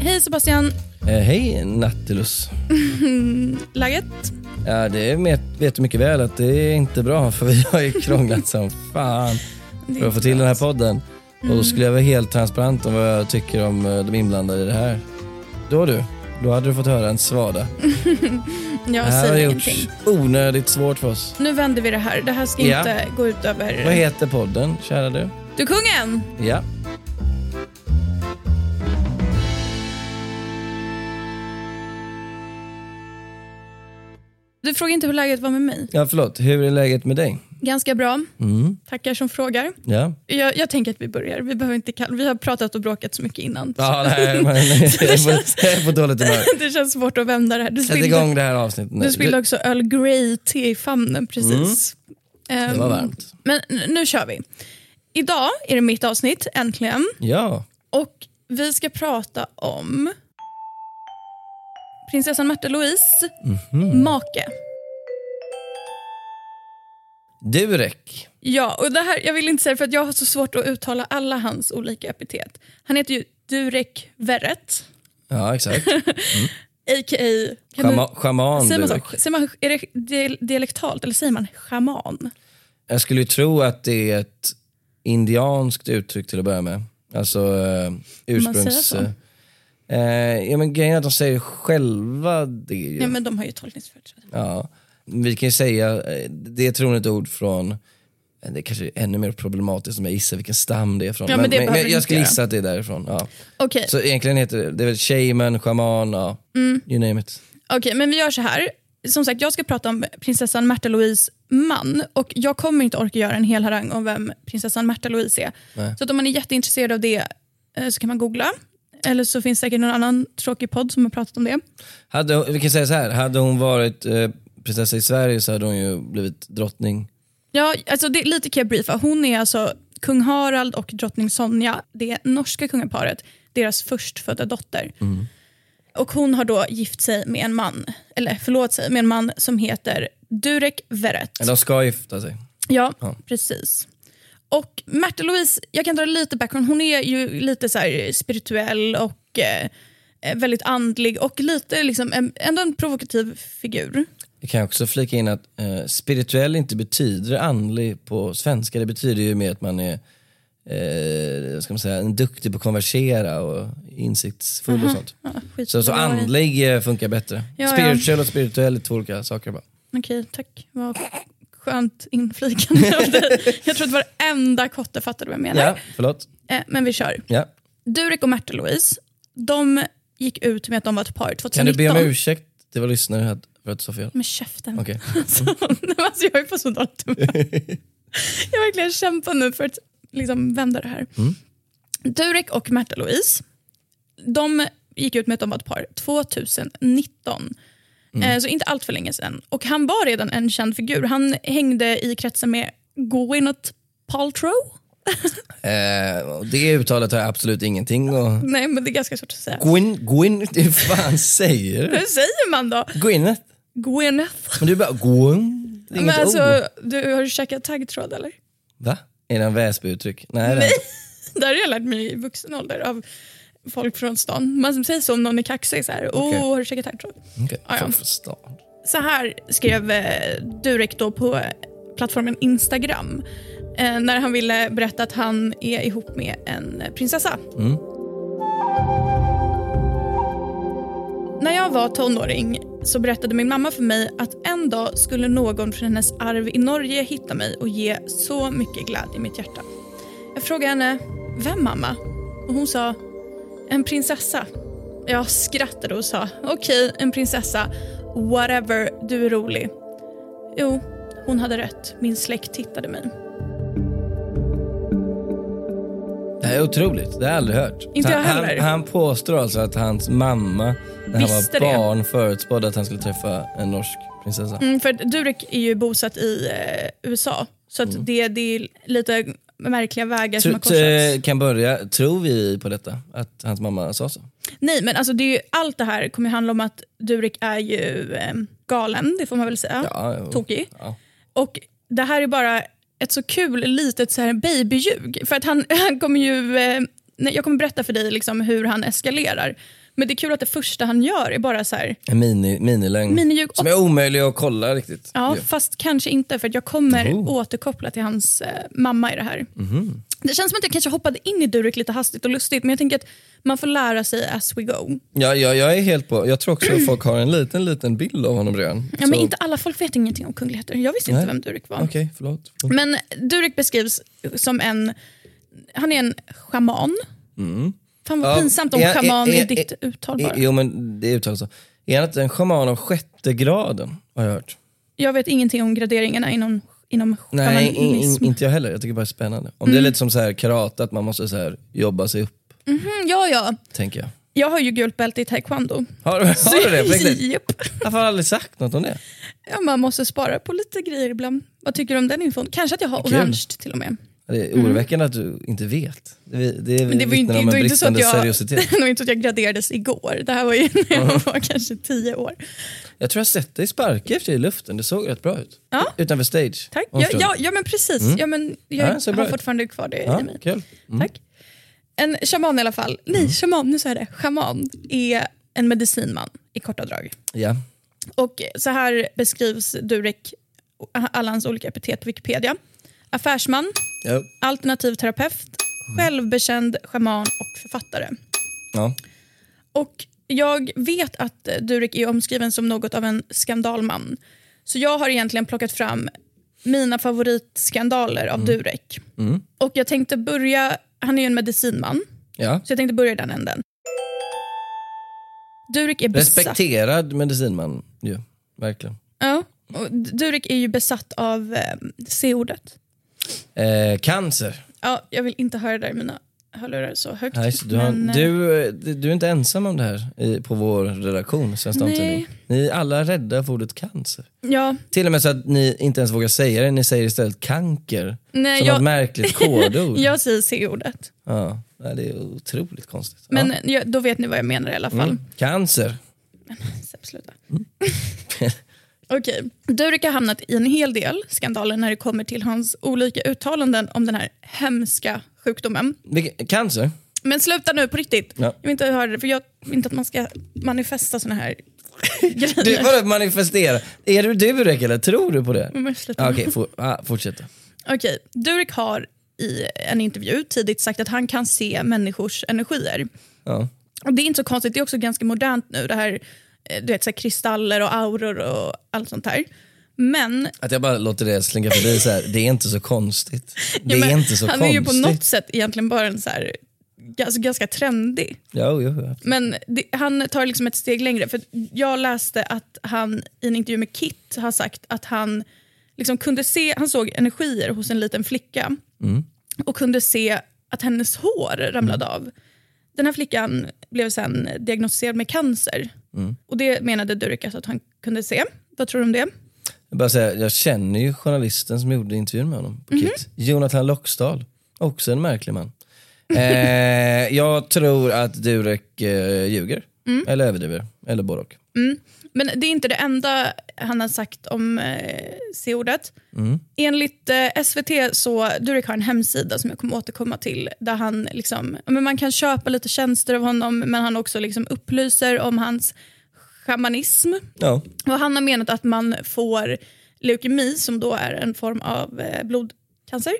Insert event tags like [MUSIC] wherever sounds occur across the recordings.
Hej Sebastian, Eh, hej Nattilus. [LAUGHS] läget? Ja, det vet, vet du mycket väl att det är inte bra för vi har ju krånglat som fan för att få till den här podden. Och då skulle jag vara helt transparent om vad jag tycker om eh, de inblandade i det här. Då du, då hade du fått höra en svada. [LAUGHS] Jag Det här har ingenting. onödigt svårt för oss. Nu vänder vi det här. Det här ska Ja. inte gå ut över... Vad heter podden, kära du? Du kungen! Ja. Du frågar inte hur läget var med mig. ja, förlåt. Hur är läget med dig? Ganska bra. Mm. Tackar som frågar. Ja. Jag, jag tänker att vi börjar. Vi, behöver inte kall- vi har pratat och bråkat så mycket innan. Ja, nej, [LAUGHS] men, på, [LAUGHS] jag är på dåligt humör. [LAUGHS] det känns svårt att vända det här. Du Sätt spillde, igång det här avsnittet nu. du spillde också Earl Grey-te i famnen precis. Mm. Det var Ehm, varmt. Men nu kör vi. Idag är det mitt avsnitt, äntligen. Ja. Och vi ska prata om prinsessan Märta Louise Mhm. make. Durek. Ja, och det här, jag vill inte säga för att jag har så svårt att uttala alla hans olika epitet. Han heter ju Durek Verret, Ja, exakt. [LAUGHS] a.k.a. kan Schama, schaman du, säger man, så? Säger man, är det di- dialektalt eller säger man schaman? Jag skulle tro att det är ett indianskt uttryck till att börja med. Alltså eh, ursprungs... så? Eh, ja, men grejen är att de säger själva det. ju. Ja, men de har ju tolkningsföreträde. Ja. Vi kan ju säga, eh, det är troligen ett ord från, eh, det är kanske är ännu mer problematiskt om jag gissar vilken stam det är från. Ja, men det behöver jag, skulle gissa att det är därifrån. Ja. Okej, Så egentligen heter det, det är väl shaman, shaman, ja. Mm. you name it. Okej, men vi gör så här. Som sagt, jag ska prata om prinsessan Märta Louise man och jag kommer inte orka göra en hel harang om vem prinsessan Märta Louise är. Så att om man är jätteintresserad av det eh, så kan man googla. Eller så finns säkert någon annan tråkig podd som har pratat om det. Hade, vi kan säga så här, hade hon varit eh, prinsessa i Sverige så hade hon ju blivit drottning. Ja, alltså det, lite kan jag briefa. Hon är alltså kung Harald och drottning Sonja, det norska kungaparet, deras förstfödda dotter. Och hon har då gift sig med en man, eller förlåt sig, med en man som heter Durek Verret. De ska gifta sig. Ja, precis. Och Märta Louise, jag kan dra lite background, hon är ju lite så spirituell och eh, eh, väldigt andlig och lite liksom, en, ändå en provokativ figur. Jag kan också flika in att eh, spirituell inte betyder andlig på svenska. Det betyder ju mer att man är eh, ska man säga, en duktig på att konversera och insiktsfull och sånt. Ja, Så, så andlig eh, funkar bättre. Ja, ja. Spirituell och spirituell är två olika saker bara. Okej, tack. Vad skönt inflikande av dig. [LAUGHS] Jag tror att varenda kotte fattade vad jag menar. Ja, förlåt. Eh, men vi kör. Ja. Durek och Märta Louise, de gick ut med att de var ett par 2019. Kan du be om ursäkt till våra lyssnare här för att fel? Med käften. Okej. [LAUGHS] Alltså, alltså, jag är på så dåligt. [LAUGHS] Jag verkligen kämpat nu för att liksom, vända det här. Mm. Durek och Märta Louise, de gick ut med att de var ett par 2019. Mm. Eh, så inte allt för länge sedan. Och han var redan en känd figur. Han hängde i kretsen med Gwyneth Paltrow. [LAUGHS] Eh, det uttalet har jag absolut ingenting och... Nej, men det är ganska svårt att säga. Gwyn, Gwyn, hur fan säger du? Hur säger man då? Gwyneth? Gwyneth. Men du bara Gwyn? Är Men inget alltså, ord. du, har du käkat taggtråd eller? Va? Är det en Väsby-uttryck? Nej, det Nej. är Det här [LAUGHS] har jag lärt mig i vuxen ålder av folk från stan. Man säger så om någon är kaxig. Så här, Åh, Okej. har du käkat taggtråd? Okej, Ja, ja. Så här skrev eh, Durek då på eh, plattformen Instagram eh, när han ville berätta att han är ihop med en prinsessa. Mm. När jag var tonåring så berättade min mamma för mig att en dag skulle någon från hennes arv i Norge hitta mig och ge så mycket glädje i mitt hjärta. Jag frågade henne, vem mamma? Och hon sa, en prinsessa. Jag skrattade och sa okej, okay, en prinsessa. Whatever, du är rolig. Jo, hon hade rätt. Min släkt tittade mig. Det här är otroligt. Det har jag aldrig hört. Inte jag han, han, han påstår alltså att hans mamma, när Visste han var barn, det. förutspådde att han skulle träffa en norsk prinsessa. Mm, för Durek är ju bosatt i eh, USA. Så mm. det, det är lite märkliga vägar som har korsats. kan börja, tror vi på detta? Att hans mamma sa så? Nej men alltså det ju, allt det här kommer ju handla om att Durek är ju eh, galen, det får man väl säga. Ja, jo. Tokig. Ja. Och det här är bara ett så kul litet så här babyljug. För att han, [LAUGHS] han kommer ju, eh, jag kommer berätta för dig liksom hur han eskalerar. Men det är kul att det första han gör är bara så här, En mini, minilögn. Miniljug. Som är omöjlig att kolla riktigt. ja, ju. fast kanske inte för att jag kommer Oh. Återkoppla till hans eh, mamma i det här. Det känns som att jag kanske hoppade in i Durek lite hastigt och lustigt men jag tänker att man får lära sig as we go. Ja, ja, jag är helt på. Jag tror också att folk har en liten, liten bild av honom redan. Ja, men Så- inte alla folk vet ingenting om kungligheter. Jag visste inte Nej. vem Durek var. Okej, förlåt. förlåt. Men Durek beskrivs som en, han är en schaman. Fan vad pinsamt om är- schaman är- är, är- ditt uttal bara. Jo men det uttalas så. Är han en schaman av sjätte graden? Har jag hört. Jag vet ingenting om graderingarna inom, inom Nej, in, in, inte jag heller. Jag tycker bara det är spännande. Om det är lite som så här karate, att man måste så här jobba sig upp, Mm, ja, ja. tänker jag. Jag har ju gult bälte i taekwondo. Har, har du det? [LAUGHS] Japp. Varför har jag aldrig sagt något om det? Ja, man måste spara på lite grejer ibland. Vad tycker du om den infon? Kanske att jag har Kul. orange till och med. Det är oroväckande att du inte vet. Det, det Men det var inte, om en inte så att bristande jag, seriositet. [LAUGHS] det var inte att jag graderades igår. Det här var ju [LAUGHS] när jag var kanske tio år. Jag tror jag sett dig sparka efter i luften, det såg rätt bra ut. Ja. Utanför stage. Tack. Ja, ja, ja men precis. Ja, men jag Ja, har ut. fortfarande kvar det Ja, i mig. kul. Tack. En shaman i alla fall. Nej, Mm. shaman, nu sa jag det. Shaman är en medicinman i korta drag. Ja. Och så här beskrivs Durek, alla hans olika epitet på Wikipedia. Affärsman, Ja. alternativ terapeut, självbekänd shaman och författare. ja. Och jag vet att Durek är omskriven som något av en skandalman. Så jag har egentligen plockat fram mina favoritskandaler av Durek. Och jag tänkte börja, han är ju en medicinman, ja. så jag tänkte börja i den änden. Durek är besatt. Respekterad medicinman ju, verkligen. Ja, och Durek är ju besatt av eh, C-ordet. Eh, cancer. Ja, jag vill inte höra det där i mina hörlurar så högt. Nej, så du, har, men, eh, du, eh, du är inte ensam om det här i, på vår redaktion, Svensk. Damtidning. Ni är alla rädda för ordet cancer. Ja, Till och med så att ni inte ens vågar säga det, ni säger istället kanker. nej, som jag, något märkligt kodord. [LAUGHS] jag säger C-ordet. ja, det är otroligt konstigt. Men ja. då vet ni vad jag menar i alla fall. mm. Cancer. Sepp, sluta. [LAUGHS] [LAUGHS] Okej, Durek har hamnat i en hel del skandaler när det kommer till hans olika uttalanden om den här hemska sjukdomen. Cancer? Men sluta nu på riktigt. Ja. Jag vill inte höra det, för jag vill inte att man ska manifesta såna här [LAUGHS] grejer. Du, vadå manifestera? Är du Durek eller tror du på det? Men sluta. Okej, for, ah, fortsätt. Okej, Durek har i en intervju tidigt sagt att han kan se människors energier. Ja. Och Det är inte så konstigt, det är också ganska modernt nu. Det här, du vet, så kristaller och auror och allt sånt här. Men, Att jag bara låter det slinka förbi så här, det är inte så konstigt. [LAUGHS] Det ja, är inte så han konstigt. är ju på något sätt egentligen bara en så här, ganska, ganska trendig. Jo, jo, jo. Men det, han tar liksom ett steg längre. För Jag läste att han i en intervju med Kit har sagt att han liksom kunde se, han såg energier hos en liten flicka och kunde se att hennes hår ramlade av. Den här flickan blev sen diagnostiserad med cancer. Och Det menade Durek alltså att han kunde se. Vad tror du om det? Jag, bara säga, jag känner ju journalisten som gjorde intervjun med honom på Mhm. KIT. Jonathan Loxdal. Också en märklig man. Eh, [LAUGHS] jag tror att Durek eh, ljuger. Mm. Eller överdriver. Eller både och. Men det är inte det enda han har sagt om eh, C-ordet. Enligt eh, SVT så Durek har en hemsida som jag kommer återkomma till där han liksom, men man kan köpa lite tjänster av honom men han också liksom upplyser om hans shamanism. Ja. Och han har menat att man får leukemi som då är en form av eh, blodcancer.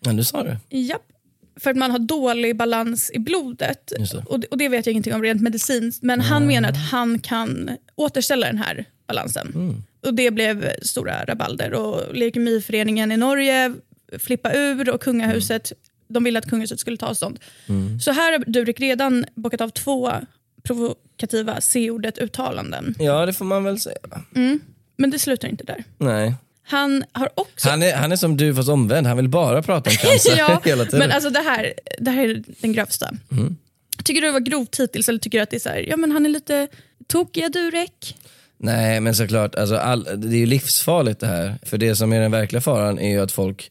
ja, du sa det. Japp. För att man har dålig balans i blodet. Det. Och, det- och det vet jag ingenting om rent medicinskt. Men han menar att han kan återställa den här balansen. Och det blev stora rabalder. Och Leukemiföreningen i Norge flippa ur och kungahuset, de ville att kungahuset skulle ta avstånd. Så här har Durek redan bockat av två provokativa C-ordet uttalanden. Ja, det får man väl säga. Men det slutar inte där. Nej. Han har också... Han är, han är som du fast omvänd, han vill bara prata om [LAUGHS] cancer ja, [LAUGHS] hela tiden. men alltså det här, det här är den grövsta. Mm. Tycker du det var grovt hittills eller tycker du att det är så här, ja men han är lite tokiga Durek? Nej men såklart, alltså all, det är ju livsfarligt det här. För det som är den verkliga faran är ju att folk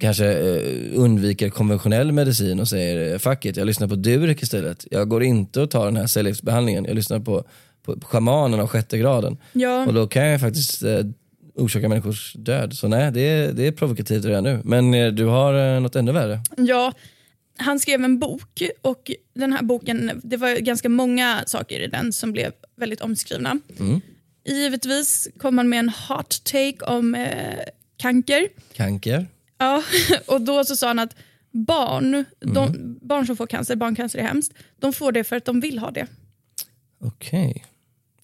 kanske eh, undviker konventionell medicin och säger eh, fuck it, jag lyssnar på Durek istället. Jag går inte och tar den här cellgiftsbehandlingen, jag lyssnar på, på, på schamanen av sjätte graden. Ja. Och då kan jag faktiskt eh, orsaka människors död. Så nej, det är, det är provokativt redan nu. Men eh, du har eh, något ännu värre. Ja, han skrev en bok och den här boken, det var ganska många saker i den som blev väldigt omskrivna. Mm. Givetvis kom han med en hot take om eh, canker. Canker. Ja, [LAUGHS] och då så sa han att barn, Mm. de, barn som får cancer, barncancer är hemskt, de får det för att de vill ha det. Okej.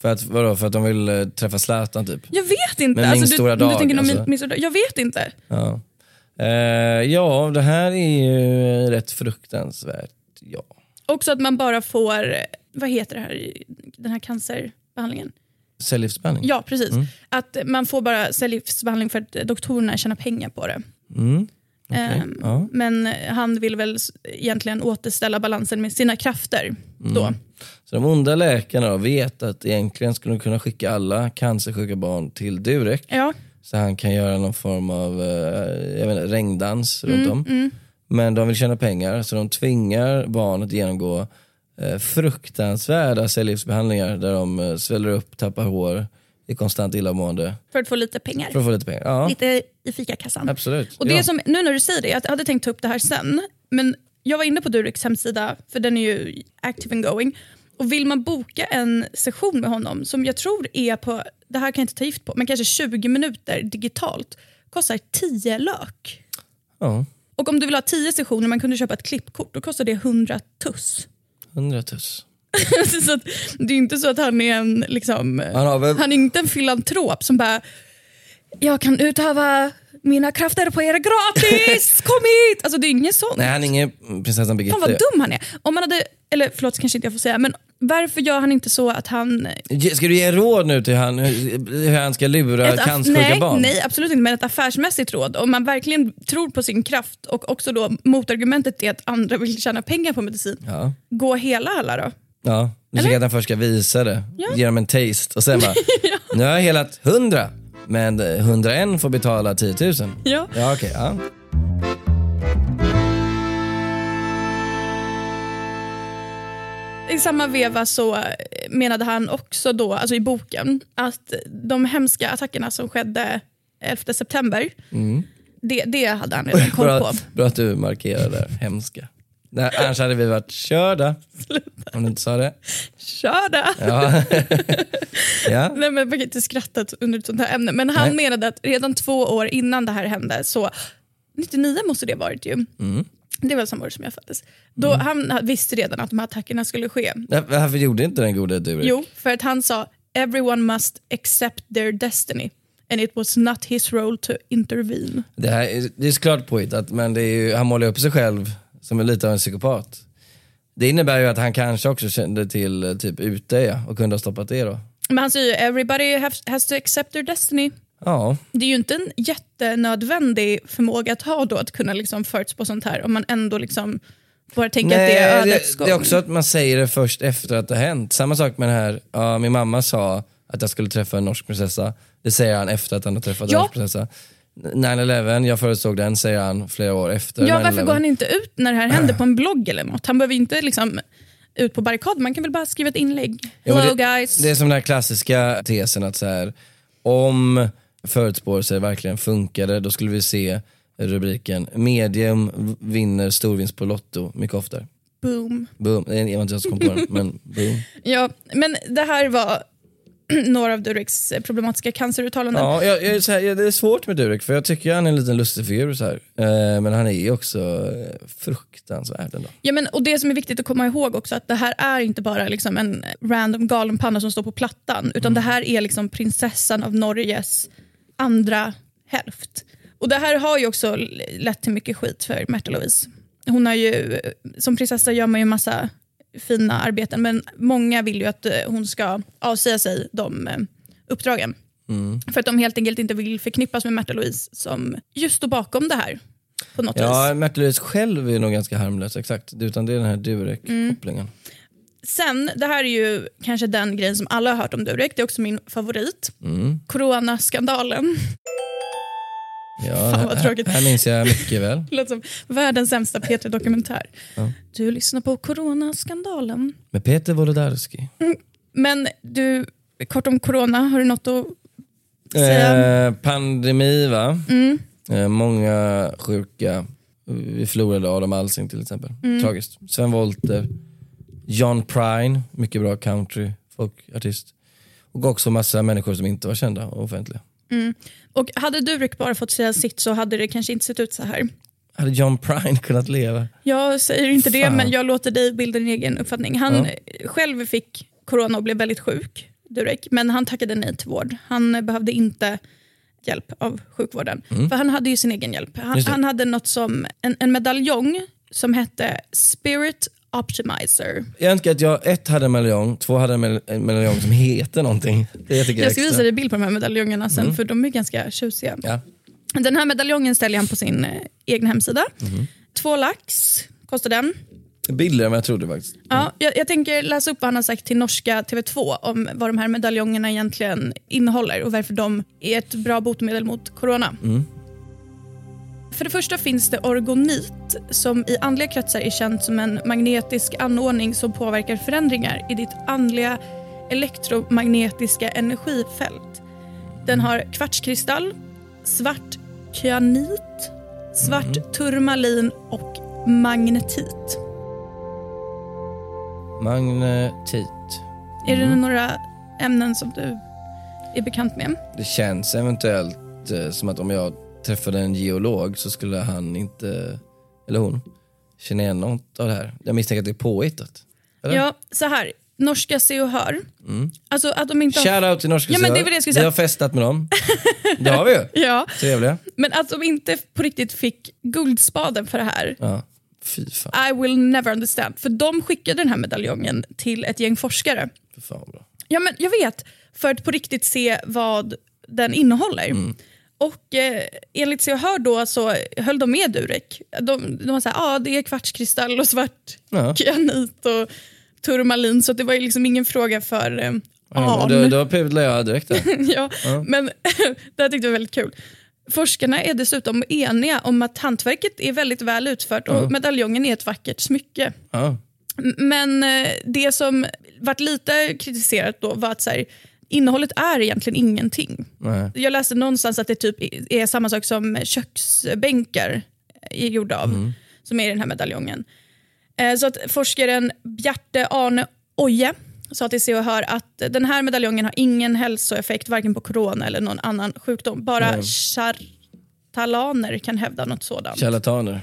För att, vadå, för att de vill eh, träffa Zlatan typ? Jag vet inte. Men min du, stora du dag, tänker nog min, alltså. min stora dag. Jag vet inte. Ja. Eh, ja, det här är ju rätt fruktansvärt. Ja. Också att man bara får, vad heter det här, den här cancerbehandlingen? Cellgiftsbehandling? Ja, precis. Mm. Att man får bara cellgiftsbehandling för att doktorerna tjänar pengar på det. Mm. Okej, Ehm, ja. Men han vill väl egentligen återställa balansen med sina krafter. Mm. Då. Så de onda läkarna vet att egentligen skulle de kunna skicka alla cancersjuka barn till Durek. Ja, Så han kan göra någon form av eh, jag vet inte, regndans Mm, runt om. Men de vill tjäna pengar så de tvingar barnet genomgå eh, fruktansvärda cellgiftsbehandlingar där de eh, sväller upp, tappar hår, är konstant illamående för att få lite pengar. för att få lite pengar. Ja, Lite i fikakassan. absolut. Och det ja. som, nu när du säger det, jag hade tänkt ta upp det här sen, men jag var inne på Dureks hemsida, för den är ju active and going. Och vill man boka en session med honom, som jag tror är på, det här kan jag inte ta gift på, men kanske 20 minuter digitalt, kostar 10 lök. ja, Och om du vill ha 10 sessioner, man kunde köpa ett klippkort, då kostar det 100 tuss. 100 tuss. [LAUGHS] så att, det är inte så att han är en, liksom, Han har väl- han är inte en filantrop som bara, jag kan utöva mina krafter på er gratis, [LAUGHS] kom hit! Alltså det är ingen sån. Nej, han är ingen prinsessan Birgitte. Fan vad dum han är. Om man hade, eller förlåt kanske inte jag får säga, men varför gör han inte så att han... Ska du ge råd nu till han, hur han ska lura Ett cancersjuka nej, barn? nej, absolut inte, men ett affärsmässigt råd. Om man verkligen tror på sin kraft och också då motargumentet är att andra vill tjäna pengar på medicin, Ja. gå hela alla då. Ja, du tycker att han först ska visa det, Ja. ge dem en taste och sen bara, [LAUGHS] nu har jag helat 100 men 101 får betala 10 000. Ja. Ja okej, ja. I samma veva så menade han också då, alltså i boken, att de hemska attackerna som skedde 11 september, det, det hade han redan koll Bra, på. bra att du markerar där, hemska. Nej, annars hade vi varit körda. Om du inte sa det. Kör det! Ja. [LAUGHS] ja. Nej, men man kan inte skratta under ett sånt här ämne. Men han Nej. menade att redan två år innan det här hände, så 99 måste det ha varit ju. Mm. Det var samma år som jag föddes. Då Han visste redan att de här attackerna skulle ske. Varför gjorde inte den gode Durek? Jo, för att han sa “everyone must accept their destiny” and it was not his role to intervene. Det, här, är- det är såklart påhittat men det är ju, han målar upp sig själv som är lite av en psykopat. Det innebär ju att han kanske också kände till eh, typ ute ja, och kunde ha stoppat det då. Men han säger “everybody has, has to accept their destiny”. Ja, Det är ju inte en jättenödvändig förmåga att ha då, att kunna liksom förutspå sånt här om man ändå liksom bara tänker att det är ödets det, gång. det är också att man säger det först efter att det har hänt. Samma sak med det här, ja, min mamma sa att jag skulle träffa en norsk prinsessa. Det säger han efter att han har träffat en Ja. norsk prinsessa. 9-11, jag förutsåg den, säger han flera år efter Ja, 9/11. varför går han inte ut när det här händer på en [CLEARS THROAT] blogg eller något? Han behöver inte liksom ut på barrikad, man kan väl bara skriva ett inlägg. Ja, Hello det, guys. Det är som den här klassiska tesen att så här, om förutspåelser verkligen funkade, då skulle vi se rubriken medium vinner storvinst på Lotto mycket oftare. Boom. Boom. Det var inte jag som kom på den, men boom. [LAUGHS] Ja, men det här var [CLEARS THROAT] några av Dureks problematiska canceruttalanden. Ja, jag, jag, här, det är svårt med Durek för jag tycker han är en liten lustig figur så här. Eh, men han är ju också eh, fruktansvärd ändå. Ja, men, och det som är viktigt att komma ihåg också att det här är inte bara liksom en random galenpanna som står på plattan, utan det här är liksom prinsessan av Norges andra hälft. Och det här har ju också lett till mycket skit för Märta Louise. Hon har ju, som prinsessa gör man ju massa fina arbeten, men många vill ju att eh, hon ska avsäga sig de eh, uppdragen. För att de helt enkelt inte vill förknippas med Märta Louise som just står bakom det här. På något Ja, vis. Märta Louise själv är nog ganska harmlös, exakt. Utan det är den här Durek-kopplingen. Sen, det här är ju kanske den grejen som alla har hört om Durek. Det är också min favorit. Mm. Coronaskandalen. Ja, Fan, vad tråkigt. här minns jag mycket väl. [LAUGHS] Låter som världens sämsta P3-dokumentär. Du lyssnar på Coronaskandalen. Med Peter Wolodarski. Men du, kort om corona, har du något att säga? Eh, pandemi va? Mm. Eh, många sjuka. Vi förlorade Adam Alsing till exempel. Mm. Tragiskt. Sven Wollter. John Prine, mycket bra country folkartist. Och också massa människor som inte var kända och offentliga. Och hade Durek bara fått säga sitt så hade det kanske inte sett ut så här. Hade John Prine kunnat leva? Jag säger inte det, Fan. men jag låter dig bilda din egen uppfattning. Han Ja. själv fick corona och blev väldigt sjuk, Durek, men han tackade nej till vård. Han eh, behövde inte hjälp av sjukvården, för han hade ju sin egen hjälp. Han, Mm. Det. han hade något som, en, en medaljong som hette Spirit Optimizer. Jag önskar att jag ett hade en medaljong, två hade en medaljong som heter någonting. Det jag Jag ska extra. visa dig bild på de här medaljongerna sen, för de är ganska tjusiga. Ja. Den här medaljongen ställer han på sin eh, egen hemsida. Mhm. Två lax kostar den. Billigare än vad jag trodde faktiskt. Ja, jag, jag tänker läsa upp vad han har sagt till norska TV2 om vad de här medaljongerna egentligen innehåller och varför de är ett bra botemedel mot corona. För det första finns det orgonit som i andliga kretsar är känt som en magnetisk anordning som påverkar förändringar i ditt andliga elektromagnetiska energifält. Den har kvartskristall, svart kyanit, svart turmalin och magnetit. Magnetit. Är det några ämnen som du är bekant med? Det känns eventuellt eh, som att om jag träffade en geolog så skulle han inte, eller hon, känna igen något av det här. Jag misstänker att det är påhittat. Eller? Ja, så här. Norska Se och Hör. Alltså att de inte har... Shoutout till Norska Ja, men det Sör. var det jag skulle Vi har festat med dem. [LAUGHS] Det har vi ju. Ja, Trevliga. men att de inte på riktigt fick guldspaden för det här. Ja. Fy fan. I will never understand. För de skickade den här medaljongen till ett gäng forskare. Fy fan bra. Ja, men jag vet. För att på riktigt se vad den innehåller. Mm. Och eh, enligt Se och Hör då så höll de med Durek. De, de var såhär, ja ah, det är kvartskristall och svart Ja. kyanit och turmalin. Så det var ju liksom ingen fråga för eh, Ja, Arn. då, pudlade jag direkt där. [LAUGHS] ja, Men [LAUGHS] det här tyckte jag var väldigt kul. Forskarna är dessutom eniga om att hantverket är väldigt väl utfört och medaljongen är ett vackert smycke. Ja. Men eh, det som vart lite kritiserat då var att så här, innehållet är egentligen ingenting. Nej. Jag läste någonstans att det typ är samma sak som köksbänkar är gjorda av, som är i den här medaljongen. Eh, Så att forskaren Bjarte Arne Oje sa till Se och Hör att den här medaljongen har ingen hälsoeffekt varken på corona eller någon annan sjukdom. Bara chartalaner kan hävda något sådant. Charlataner.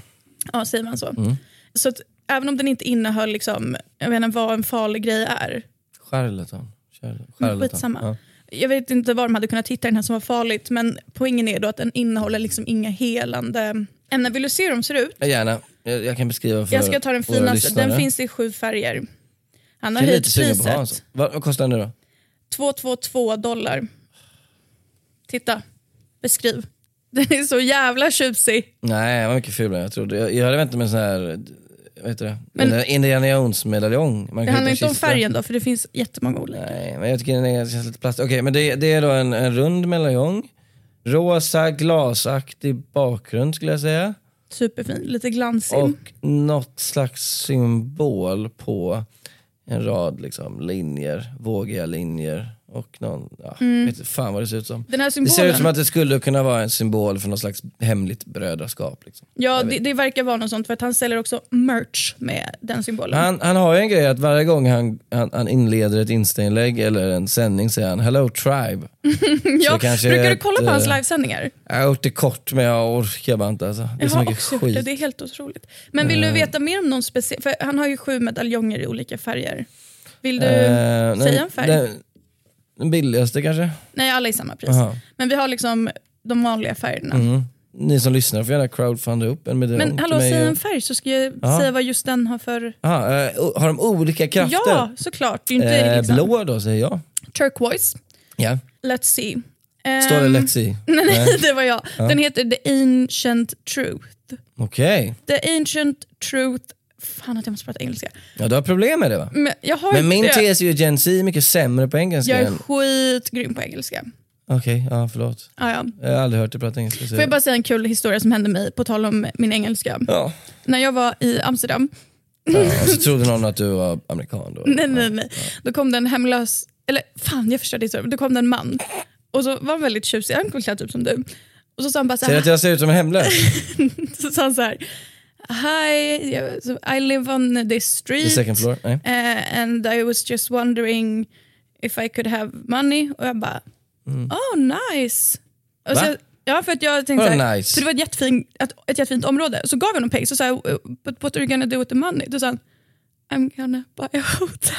Ja, säger man så. Så att även om den inte innehöll liksom, jag vet inte vad en farlig grej är, Charlatan. Charlatan. skitsamma. Ja. Jag vet inte var de hade kunnat hitta den här som var farligt, men poängen är då att den innehåller liksom inga helande ämnen. Vill du se hur de ser ut? Ja, Gärna. Jag, jag kan beskriva för Jag ska ta den finaste. Den finns i sju färger. Han har höjt priset. Vad, vad kostar den nu då? 222 dollar. Titta, beskriv. Den är så jävla tjusig. Nej, vad mycket fulare jag trodde. Jag, jag hade väntat mig en sån här, vad heter det? Men- Men, Indiana Jones-medaljong. Det handlar inte om färgen då, för det finns jättemånga olika. Nej, men jag tycker den känns lite plastig. Okej, men det, det är då en, en rund medaljong. Rosa glasaktig bakgrund skulle jag säga. Superfin, lite glansig. Och något slags symbol på en rad liksom, linjer, vågiga linjer. Och någon, ja, vet inte fan vad det ser ut som. Det ser ut som att det skulle kunna vara en symbol för något slags hemligt brödraskap. Liksom. ja, det, det verkar vara något sånt, för att han säljer också merch med den symbolen. Han, han har ju en grej att varje gång han, han, han inleder ett Insta-inlägg eller en sändning säger han “Hello tribe”. [LAUGHS] ja, brukar du kolla ett, på hans eh, livesändningar? Jag har gjort det kort men jag orkar bara inte alltså. Det är Jag så mycket också gjort det, skit. det är helt otroligt. Men vill du veta mer om någon speciell, för han har ju sju medaljonger i olika färger. Vill du Eh, nej, säga en färg? Den, den billigaste kanske? Nej, alla är samma pris. Aha. Men vi har liksom de vanliga färgerna. Mm. Ni som lyssnar får gärna crowdfunda upp en medaljong Men hallå, säg en färg så ska jag Ja. säga vad just den har för... Aha, eh, har de olika krafter? Ja, såklart. Det är inte eh, liksom... Blå då säger jag. Turquoise. Ja. Let's see. Står det Ehm, Let's See? [LAUGHS] Nej, nej, det var jag. Den heter The Ancient Truth. Okej. The Ancient Truth... Fan att jag måste prata engelska. Ja, du har problem med det va? Men, jag har Men min det. tes är ju Gen Z är mycket sämre på engelska. Jag är än- skitgrym på engelska. Okej, ja förlåt. Ja, ja. Jag har aldrig hört dig prata engelska. så- Får jag bara säga en kul historia som hände mig på tal om min engelska. Ja. När jag var i Amsterdam, ja. Så trodde någon att du var amerikan då. [LAUGHS] nej, nej, nej. då kom det en hemlös, eller fan jag förstörde historien, då kom det en man och så var han väldigt tjusig, han var klädd typ som du. Och så sa han bara så Säger du här, att jag ser ut som en hemlös? [LAUGHS] så sa han så här Hi, I live on this The street second floor? Uh, and I was just wondering if I could have money. Och jag bara, oh nice. Och Mm. Va? så, ja, för att jag tänkte Vadå så här, nice? för det var ett jättefint, ett, ett jättefint område. Så gav jag honom pengar, så sa jag, but what are you gonna do with the money? Då sa han, I'm gonna buy a hotel.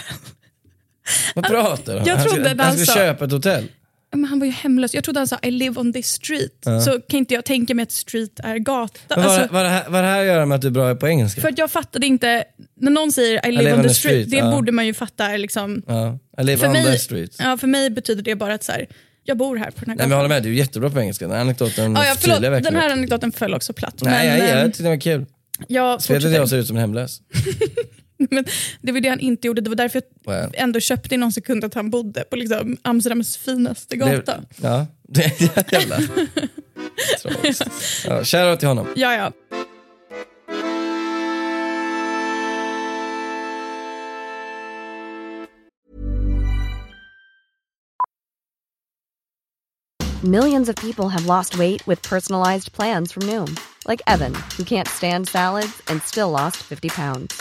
Vad pratar du om? jag Han trodde Han han sa- köpa ett hotell? Men han var ju hemlös. Jag trodde han sa I live on this street. Så kan inte jag tänka mig att street är gata. Vad, Alltså, vad, det här, vad det här gör med att du är bra på engelska? för att jag fattade inte, när någon säger I live, on the street, det ja. borde man ju fatta liksom, Ja. I live för on mig, the street. ja, för mig betyder det bara att så här, jag bor här på den här Nej gatan. men jag håller med, du är jättebra på engelska. Den här anekdoten ja, ja, förlåt, den här anekdoten föll också platt. Nej, men, jag, jag ehm, tyckte det var kul. jag du att jag ser ut som en hemlös? [LAUGHS] [LAUGHS] men det var det han inte gjorde. Det var därför jag Wow. ändå köpte i någon sekund att han bodde på liksom Amsterdams finaste gata. Det, ja, [LAUGHS] det är jävla tragiskt. Ja, Shoutout till honom. Ja, ja. Millions of people have lost weight with personalized plans from Noom, like Evan, who can't stand salads and still lost 50 pounds.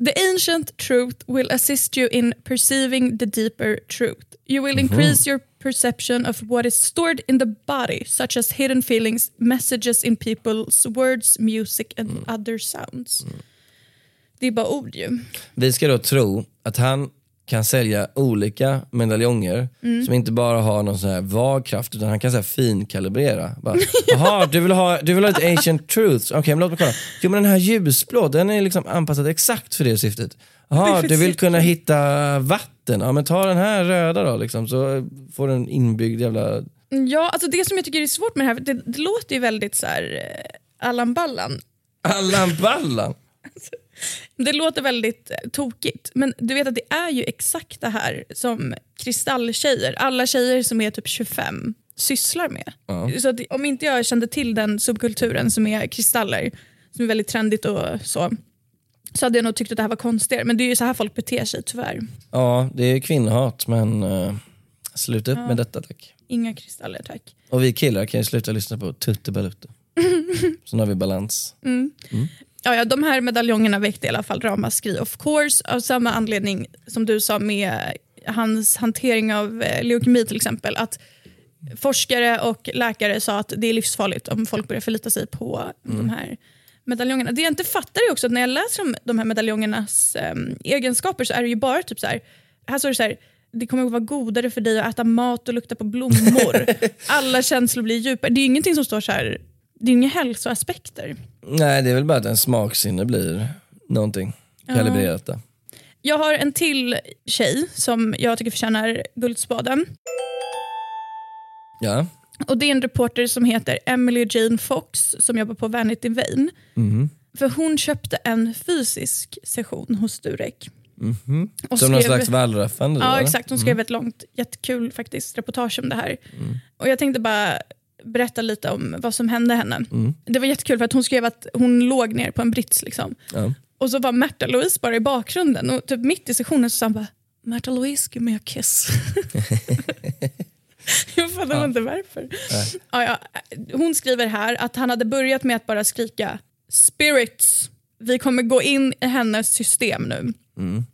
The ancient truth will assist you in perceiving the deeper truth. You will increase your perception of what is stored in the body, such as hidden feelings, messages in people's words, music and other sounds. Det är bara ord ju. Vi ska då tro att han kan sälja olika medaljonger Mm. som inte bara har någon sån här vag kraft utan han kan så här finkalibrera. Bara, Jaha, du vill ha, du vill ha ett ancient truths? Okej, men låt mig kolla. Jo men den här ljusblå, den är liksom anpassad exakt för det syftet. Jaha, du vill kunna hitta vatten? Ja men ta den här röda då liksom, så får du en inbyggd jävla... Ja, alltså det som jag tycker är svårt med det här, det, det låter ju väldigt så här eh, Allan Ballan. Allan Ballan! Det låter väldigt eh, tokigt, men du vet att det är ju exakt det här som kristalltjejer, alla tjejer som är typ 25, sysslar med. Så att om inte jag kände till den subkulturen som är kristaller, som är väldigt trendigt och så, så hade jag nog tyckt att det här var konstigare. Men det är ju så här folk beter sig tyvärr. Ja, det är kvinnohat men uh, sluta upp med detta tack. Inga kristaller tack. Och vi killar kan ju sluta lyssna på Tutte Balutte. [LAUGHS] Så nu har vi balans. Ja, ja, de här medaljongerna väckte i alla fall ramaskri of course av samma anledning som du sa med hans hantering av eh, leukemi till exempel. Att forskare och läkare sa att det är livsfarligt om folk börjar förlita sig på de här medaljongerna. Det jag inte fattar är också att när jag läser om de här medaljongernas eh, egenskaper så är det ju bara typ så här, här står det så här, det kommer att vara godare för dig att äta mat och lukta på blommor. [LAUGHS] Alla känslor blir djupare. Det är ju ingenting som står så här, det är inga hälsoaspekter. Nej, det är väl bara att en smaksinne blir någonting kalibrerat där. Jag har en till tjej som jag tycker förtjänar Guldspaden. Ja. Och Det är en reporter som heter Emily Jane Fox som jobbar på Vanity Vain. För hon köpte en fysisk session hos Durek. Och Som någon skrev- slags wallraffande? Ja exakt, hon skrev ett långt, jättekul faktiskt reportage om det här. Och jag tänkte bara, berätta lite om vad som hände henne. Det var jättekul för att hon skrev att hon låg ner på en brits. Liksom. Ja. Och så var Märta Louise bara i bakgrunden och typ mitt i sessionen så sa han bara Märta Louise, give me a kiss. [LAUGHS] Jag fattar inte varför. Ja, ja. Hon skriver här att han hade börjat med att bara skrika spirits. Vi kommer gå in i hennes system nu.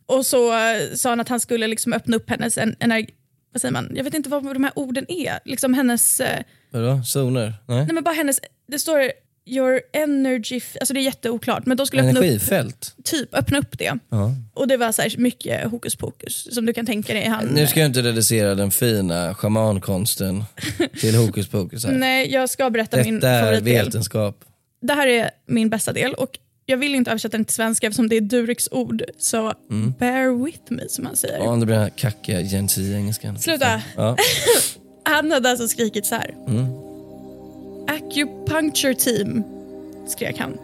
Och så eh, sa han att han skulle liksom öppna upp hennes en, energi. Vad säger man? Jag vet inte vad de här orden är. Liksom hennes... eh, Vadå? Zoner? Nej? Nej men bara hennes... Det står your energy... Alltså det är jätteoklart. Men då skulle jag öppna upp, Energifält? typ, öppna upp det. Ja. Och det var så här mycket hokus pokus som du kan tänka dig. Han, Nu ska jag inte reducera den fina shamankonsten [LAUGHS] till hokus pokus här. Nej, jag ska berätta min Detta är favoritdel. vetenskap. Det här är min bästa del och jag vill inte översätta den till svenska eftersom det är Dureks ord. Så bear with me som han säger. Ja, det blir den här kackiga gensi-engelskan. Sluta. Ja. [LAUGHS] Han hade alltså skrikit så här. Acupuncture team, skrek han.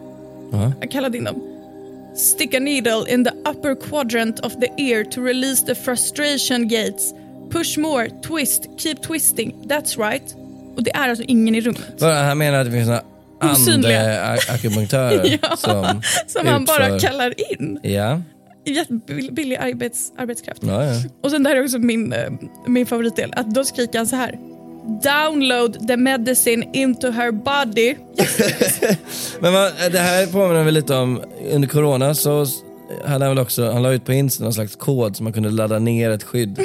Jag kallade in dem. Stick a needle in the upper quadrant of the ear to release the frustration gates. Push more, twist, keep twisting. That's right. Och det är alltså ingen i rummet. Han menar att det finns några ande-akupunktörer [LAUGHS] Ja, som, Som han bara kallar in. Ja, Jättebillig arbets, arbetskraft. ja, ja. Och sen det här är också min, eh, min favoritdel. Att då skriker han så här. Download the medicine into her body. [LAUGHS] Men vad, det här påminner väl lite om, under corona så hade han väl också, han la ut på Insta någon slags kod som man kunde ladda ner ett skydd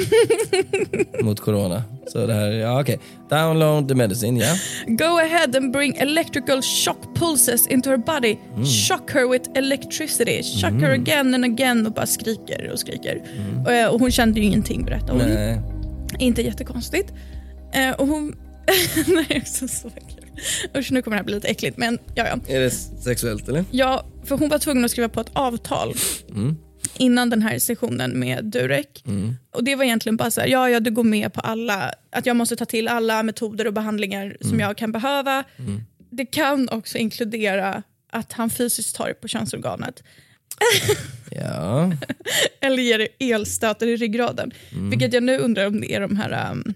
[LAUGHS] mot corona. Så det här, ja okej. Download the medicine, ja. Go ahead and bring electrical shock pulses into her body. Shock her with electricity. Shock her again and again. Och bara skriker och skriker. Och, eh, och hon kände ju ingenting berättar hon. Nej. Inte jättekonstigt. Eh, och hon... [LAUGHS] det är också så kul. [LAUGHS] Usch, nu kommer det här bli lite äckligt. Men ja, ja. Är det sexuellt eller? Ja, för hon var tvungen att skriva på ett avtal innan den här sessionen med Durek. Och Det var egentligen bara så här, ja, ja, du går med på alla, att jag måste ta till alla metoder och behandlingar som jag kan behöva. Det kan också inkludera att han fysiskt tar på könsorganet Ja. [LAUGHS] eller ger det elstötar i ryggraden. Vilket jag nu undrar om det är de här um,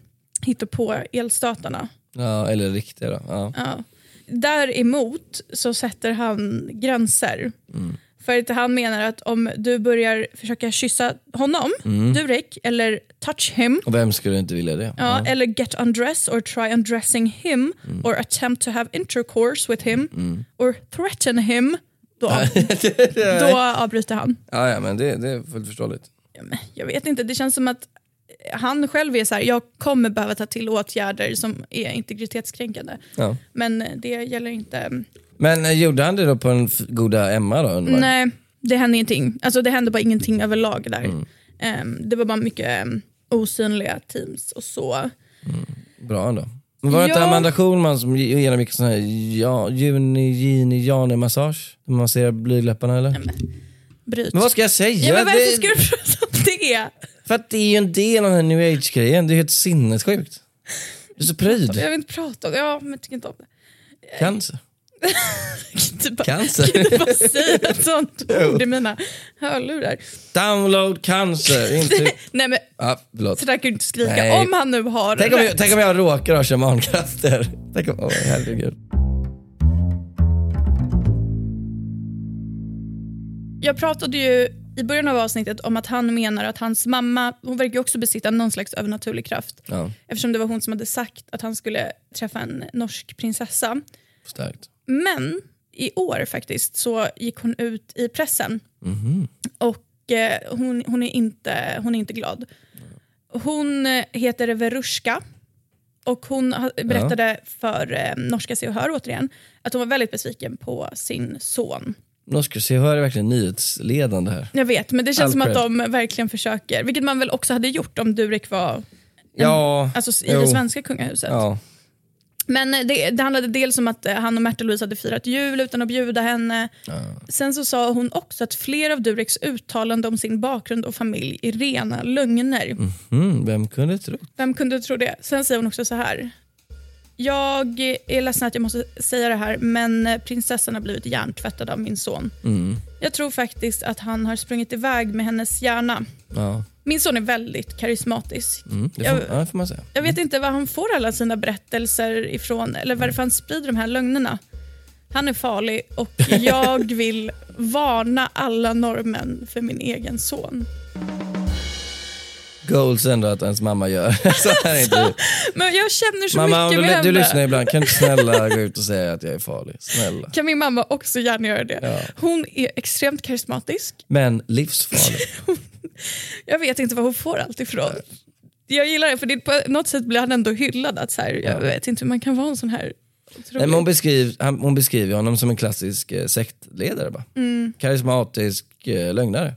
på elstötarna. Ja, eller riktiga då. Ja. Ja. Däremot så sätter han gränser. För att han menar att om du börjar försöka kyssa honom, Durek, eller touch him, Och vem skulle inte vilja det? ja, eller get undress or try undressing him or attempt to have intercourse with him or threaten him, då, [LAUGHS] [LAUGHS] då avbryter han. Ja, ja men det, det är fullt förståeligt. Ja, Jag vet inte, det känns som att han själv är så här, jag kommer behöva ta till åtgärder som är integritetskränkande. Ja. Men det gäller inte Men eh, gjorde han det då på en goda Emma då? undrar? Nej, det hände ingenting. Alltså, det hände bara ingenting överlag där. Ehm, det var bara mycket um, osynliga teams och så. Bra ändå. Men var det inte Ja. Amanda Schulman som ge- ger mycket sån här ja, juni, jini, jane massage? Man masserar blygdläpparna eller? Bryt. Men vad ska jag säga? ja, men varför ska du prata om det? För att det är ju en del av den här new age-grejen. Det är helt sinnessjukt. Du är så pryd. Jag vill inte prata om det. Ja, men jag tycker inte om det. Cancer. Du bara, Cancer. kan du bara säga ett sånt [LAUGHS] ord i mina hörlurar? Download cancer. Inte... [LAUGHS] Nej, men förlåt. så där kan du inte skrika. Nej. Om han nu har Tänk om, jag, tänk om jag råkar ha shamankrafter. Tänk om, åh herregud. Jag pratade ju i början av avsnittet om att han menar att hans mamma, hon verkar också besitta någon slags övernaturlig kraft. Ja, Eftersom det var hon som hade sagt att han skulle träffa en norsk prinsessa. starkt. Men i år faktiskt så gick hon ut i pressen. Och eh, hon, hon, är inte, hon är inte glad. Hon eh, heter Verushka. Och hon berättade för eh, norska Se och Hör återigen att hon var väldigt besviken på sin son. Norska Se och Hör är verkligen nyhetsledande här. Jag vet, men det känns All som att de verkligen försöker. Vilket man väl också hade gjort om Durek var Ja, alltså, i jo. det svenska kungahuset. Ja. Men eh, det, det handlade dels om att eh, han och Märta Louise hade firat jul utan att bjuda henne. Sen så sa hon också att flera av Dureks uttalanden om sin bakgrund och familj är rena lögner. Mm, vem kunde tro? Vem kunde tro det? Sen säger hon också så här. Jag är ledsen att jag måste säga det här, men prinsessan har blivit hjärntvättad av min son. Jag tror faktiskt att han har sprungit iväg med hennes hjärna. Ja. Min son är väldigt karismatisk. Mm, det Jag- får, ja, det får man säga. Jag vet inte var han får alla sina berättelser ifrån eller varför han sprider de här lögnerna. Han är farlig och [LAUGHS] jag vill varna alla norrmän för min egen son. Goals ändå att ens mamma gör. [LAUGHS] så här är inte. Men jag känner så Mamma, mycket du, med du henne. lyssnar ibland, kan du [LAUGHS] snälla gå ut och säga att jag är farlig? Snälla. Kan min mamma också gärna göra det. Ja. Hon är extremt karismatisk. Men livsfarlig. [LAUGHS] Jag vet inte var hon får allt ifrån. Jag gillar det, för det, på något sätt blir han ändå hyllad. Att så här, Jag vet inte hur man kan vara en sån här Nej, men hon, beskriver, han, hon beskriver honom som en klassisk eh, sektledare. Bara. Mm. Karismatisk eh, lögnare.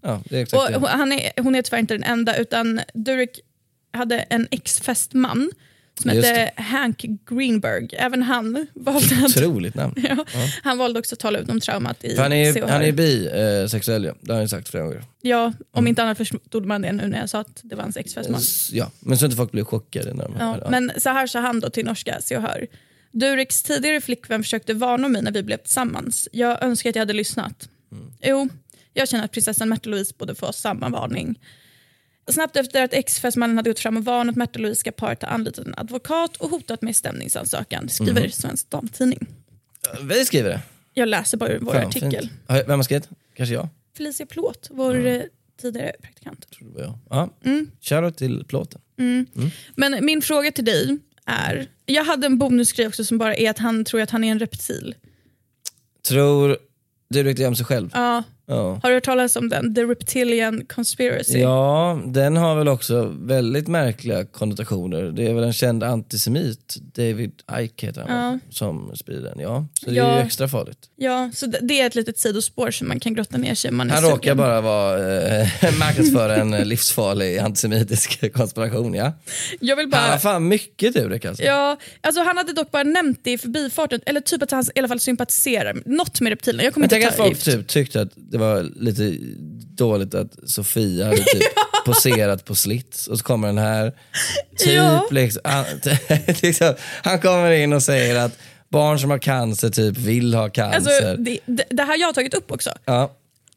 Ja, det är exakt det. han, är, hon är tyvärr inte den enda, utan Durek hade en ex-fästman som Just hette Hank Greenberg. Även han valde att, Otroligt namn. [LAUGHS] ja, han valde också att tala ut om traumat i För han är, han är bisexuell, ja. det har han ju sagt flera gånger. Ja, om Mm. inte annat förstod man det nu när jag sa att det var hans ex-fästman. S- Ja, men så inte folk blir chockade. När de Ja, hör det. men så här sa han då till norska Se och Hör. Dureks tidigare flickvän försökte varna mig när vi blev tillsammans. Jag önskar att jag hade lyssnat. Mm. Jo, jag känner att prinsessan Märta-Louise borde få samma varning. Snabbt efter att ex-fästmannen hade gått fram och varnat Märta-Louise ska paret ha anlitat en advokat och hotat med stämningsansökan, skriver Mm. Svensk Damtidning. Vi skriver det. Jag läser bara vår Fan, artikel. fint. Vem har skrivit? Kanske jag? Felicia Plåt, vår eh, tidigare praktikant. Tror det var jag. Ja. Mm. Shoutout till plåten. Men min fråga till dig är, jag hade en bonusgrej också som bara är att han tror att han är en reptil. Tror du riktigt om sig själv? Ja, Ja. Har du hört talas om den? The Reptilian Conspiracy? Ja, den har väl också väldigt märkliga konnotationer. Det är väl en känd antisemit, David Icke heter han, väl, som sprider den. Ja, så det är Ja. ju extra farligt. Ja, så det- är ett litet sidospår som man kan grotta ner sig är Han sugen. råkar bara vara eh, [LAUGHS] marknadsföra en eh, livsfarlig antisemitisk [LAUGHS] konspiration. Ja. Jag vill Han har bara... fan mycket Durek alltså. Ja, alltså han hade dock bara nämnt det i förbifarten, eller typ att han i alla fall sympatiserar, något med reptilerna. Jag kommer Men inte tänk ta att folk typ tyckte att det var lite dåligt att Sofia hade typ [LAUGHS] poserat på slits och så kommer den här. Typ Ja. liksom, han, [LAUGHS] liksom, han kommer in och säger att barn som har cancer typ vill ha cancer. Alltså, det, det, det här jag har tagit upp också. ja,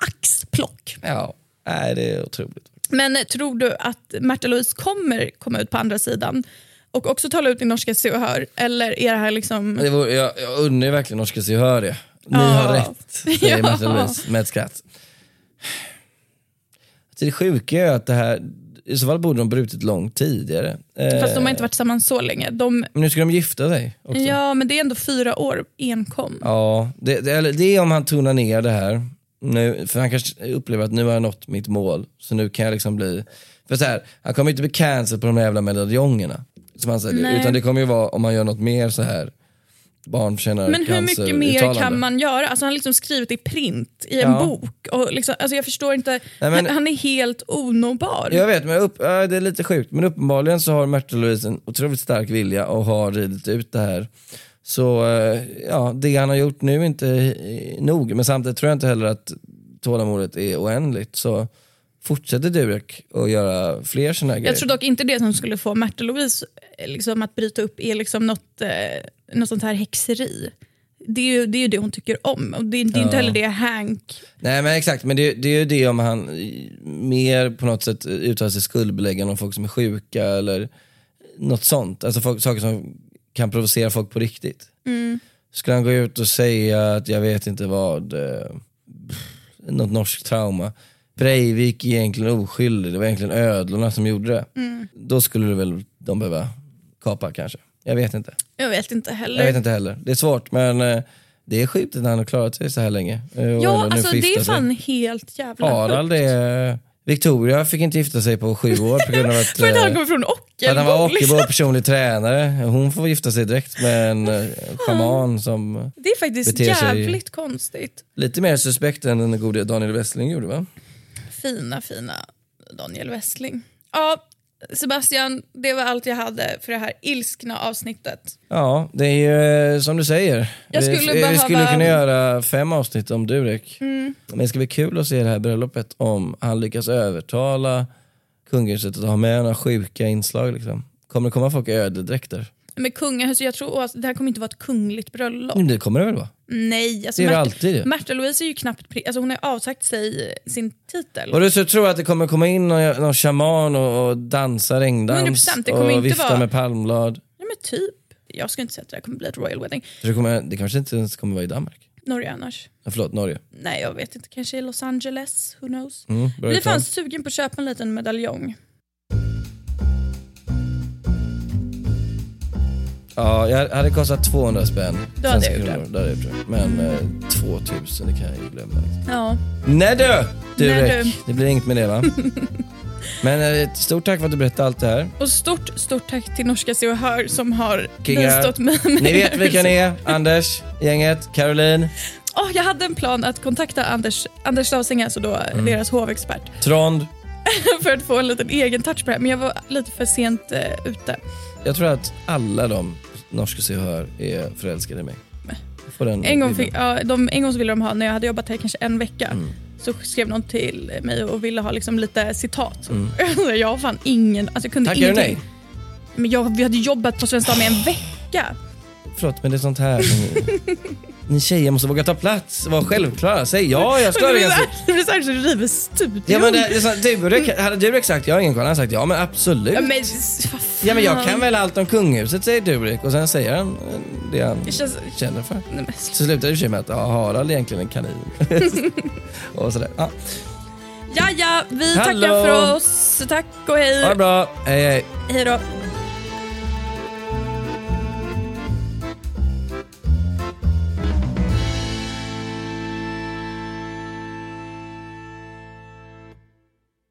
Axplock. ja. Nej, det är otroligt. Men tror du att Märta Louise kommer komma ut på andra sidan och också tala ut i norska Se och Hör? Eller är det här liksom... Det vore, jag, jag undrar verkligen Norska Se och Hör det. Ni har rätt, [LAUGHS] säger. Märta Louise med ett skratt. Så det sjuka är att det här, i så fall borde de brutit långt tidigare. Fast de har Eh, inte varit tillsammans så länge. De, Men nu ska de gifta sig också. ja, men det är ändå fyra år enkom. Ja, det, det, det är om han tonar ner det här. Nu, för han kanske upplever att nu har jag nått mitt mål, så nu kan jag liksom bli... För så här, han kommer inte bli cancelled på de jävla medaljongerna. Som han säger, Nej. utan det kommer ju vara om man gör något mer så här barn förtjänar Men hur mycket mer kan man göra? Alltså han har liksom skrivit i print i en Ja. bok. Och liksom, alltså jag förstår inte, Nej, men- han, är helt onåbar. Jag vet, men upp, det är lite sjukt. Men uppenbarligen så har Märta Louise en otroligt stark vilja och har ridit ut det här. Så eh, ja, det han har gjort nu är inte eh, nog. Men samtidigt tror jag inte heller att tålamodet är oändligt. Så fortsätter Durek att göra fler sådana här grejer. Jag tror dock inte det som skulle få Märta Louise eh, liksom, att bryta upp är liksom något, eh, något sånt här häxeri. Det är, ju, det är ju det hon tycker om. Och det, det är inte Ja. heller det Hank... Nej men exakt, men det, det är ju det om han mer på något sätt uttalar sig skuldbeläggande om folk som är sjuka eller något sånt. Alltså folk, saker som kan provocera folk på riktigt. Skulle han gå ut och säga att jag vet inte vad, eh, något norskt trauma. Breivik är egentligen oskyldig, det var egentligen ödlorna som gjorde det. Då skulle det väl de behöva kapa kanske. Jag vet inte. Jag vet inte heller. Jag vet inte heller. Det är svårt men eh, det är sjukt att han har klarat sig så här länge. eh, och ändå Ja, nu alltså får det gifta är sig. fan helt jävla Harald sjukt. är... Victoria fick inte gifta sig på sju år på grund av att, [LAUGHS] För att han eh, kommer från att han var Ockelbo. Ockelbo Liksom. och personlig tränare. Hon får gifta sig direkt med en eh, schaman som Det är faktiskt beter sig- jävligt konstigt. lite mer suspekt än den gode Daniel Westling gjorde va? Fina, fina Daniel Westling. Ja, Sebastian, det var allt jag hade för det här ilskna avsnittet. Ja, det är ju eh, som du säger. Jag vi, skulle vi behöva- skulle kunna göra fem avsnitt om Durek. Mm. Men det ska bli kul att se det här bröllopet om han lyckas övertala kungahuset att ha med några sjuka inslag. Liksom. Kommer det komma folk i ödedräkter? Men kungahus, jag tror att det här kommer inte vara ett kungligt bröllop. Men det kommer det väl vara? Nej, alltså Det är det Märta- alltid ju. Märta Louise är ju knappt, alltså hon har avsagt sig sin titel. Och du så tror att det kommer komma in någon, någon shaman och, och dansa regndans 100%, det kommer och inte vifta vara- med palmblad? Nej men typ. Jag skulle inte säga att det här kommer bli ett royal wedding. Det, kommer, det kanske inte ens kommer vara i Danmark? Norge annars. Ja, förlåt, Norge. Nej jag vet inte, kanske i Los Angeles, who knows. Mm, uttal. fan sugen på att köpa en liten medaljong. Ja, jag hade kostat 200 spänn. Då hade jag gjort. Då hade jag gjort det. Men eh, 2000, det kan jag ju glömma. Liksom. Ja. Nej du! Nej, Durek. du. Det blir inget med det va? [LAUGHS] Men eh, stort tack för att du berättade allt det här. Och stort, stort tack till Norska Se och Hör som har bistått mig med Ni vet vilka ni är. Anders, gänget, Caroline, Åh, jag hade en plan att kontakta Anders, Anders Lausing, alltså då Mm. deras hovexpert, Trond. [LAUGHS] för att få en liten egen touch på det här. Men jag var lite för sent eh, ute. Jag tror att alla de norska se hör är förälskade i mig. Jag En gång, fick, ja, de, en gång så ville de ha, när jag hade jobbat här kanske en vecka, Mm. så skrev någon till mig och ville ha liksom lite citat. [LAUGHS] jag har fan ingen, alltså jag kunde Tackar Mm. du ingenting. nej? Men jag, vi hade jobbat på Svensk Dam i en vecka. Förlåt, men det är sånt här som [LAUGHS] ni, tjejer måste våga ta plats, vara självklara. Säg ja, jag ska det det blir så ganska... här- det blir så det river studion. Ja men det, det är så, Durek, hade Durek sagt jag har ingen koll, han hade sagt ja men absolut. Ja, Ja men, men, vad fan. jag kan väl allt om kungahuset säger Durek och sen säger han eh, det han Det känns... känner för. Nej, men, Så slutar det och med att ja, Harald är egentligen en kanin. [LAUGHS] och sådär. Ja. ja, ja, vi Hallå. tackar för oss. Tack och hej. Ha det bra, hej hej. Hej då.